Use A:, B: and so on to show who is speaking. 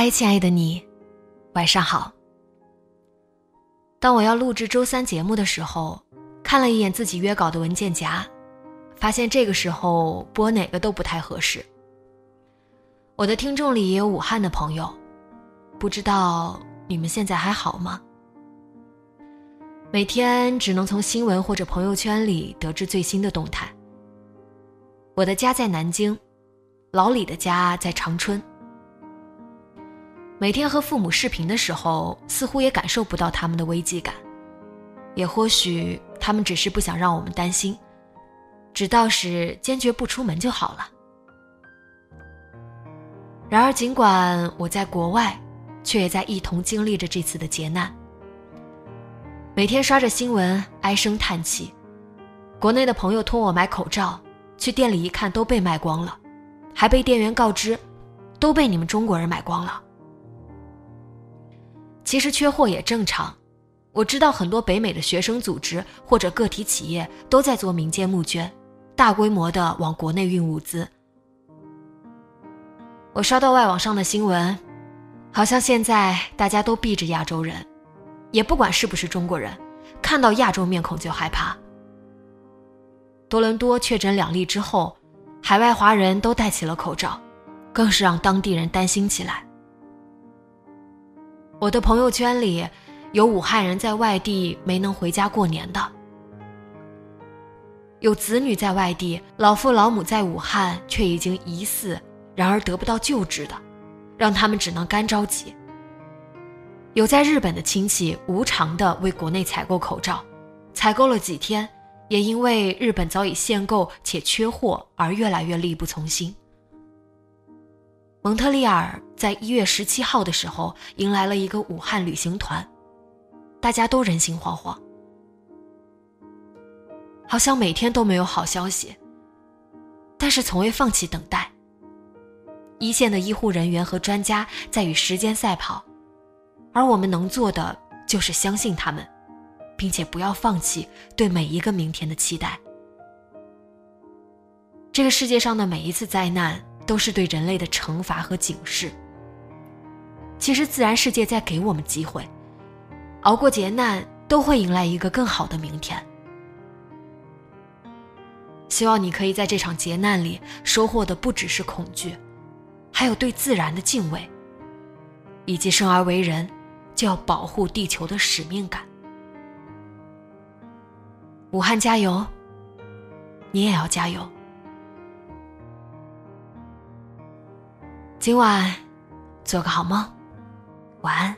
A: 嗨，亲爱的你，晚上好。当我要录制周三节目的时候，看了一眼自己约稿的文件夹，发现这个时候播哪个都不太合适。我的听众里也有武汉的朋友，不知道你们现在还好吗？每天只能从新闻或者朋友圈里得知最新的动态。我的家在南京，老李的家在长春。每天和父母视频的时候，似乎也感受不到他们的危机感，也或许他们只是不想让我们担心，只到时坚决不出门就好了。然而，尽管我在国外，却也在一同经历着这次的劫难。每天刷着新闻，唉声叹气。国内的朋友托我买口罩，去店里一看都被卖光了，还被店员告知，都被你们中国人买光了。其实缺货也正常，我知道很多北美的学生组织或者个体企业都在做民间募捐，大规模的往国内运物资。我刷到外网上的新闻，好像现在大家都避着亚洲人，也不管是不是中国人，看到亚洲面孔就害怕。多伦多确诊两例之后，海外华人都戴起了口罩，更是让当地人担心起来。我的朋友圈里，有武汉人在外地没能回家过年的，有子女在外地，老父老母在武汉却已经疑似，然而得不到救治的，让他们只能干着急。有在日本的亲戚无偿的为国内采购口罩，采购了几天，也因为日本早已限购且缺货而越来越力不从心。蒙特利尔在一月十七号的时候迎来了一个武汉旅行团，大家都人心惶惶，好像每天都没有好消息。但是从未放弃等待。一线的医护人员和专家在与时间赛跑，而我们能做的就是相信他们，并且不要放弃对每一个明天的期待。这个世界上的每一次灾难。都是对人类的惩罚和警示。其实，自然世界在给我们机会，熬过劫难，都会迎来一个更好的明天。希望你可以在这场劫难里收获的不只是恐惧，还有对自然的敬畏，以及生而为人就要保护地球的使命感。武汉加油！你也要加油。今晚，做个好梦，晚安。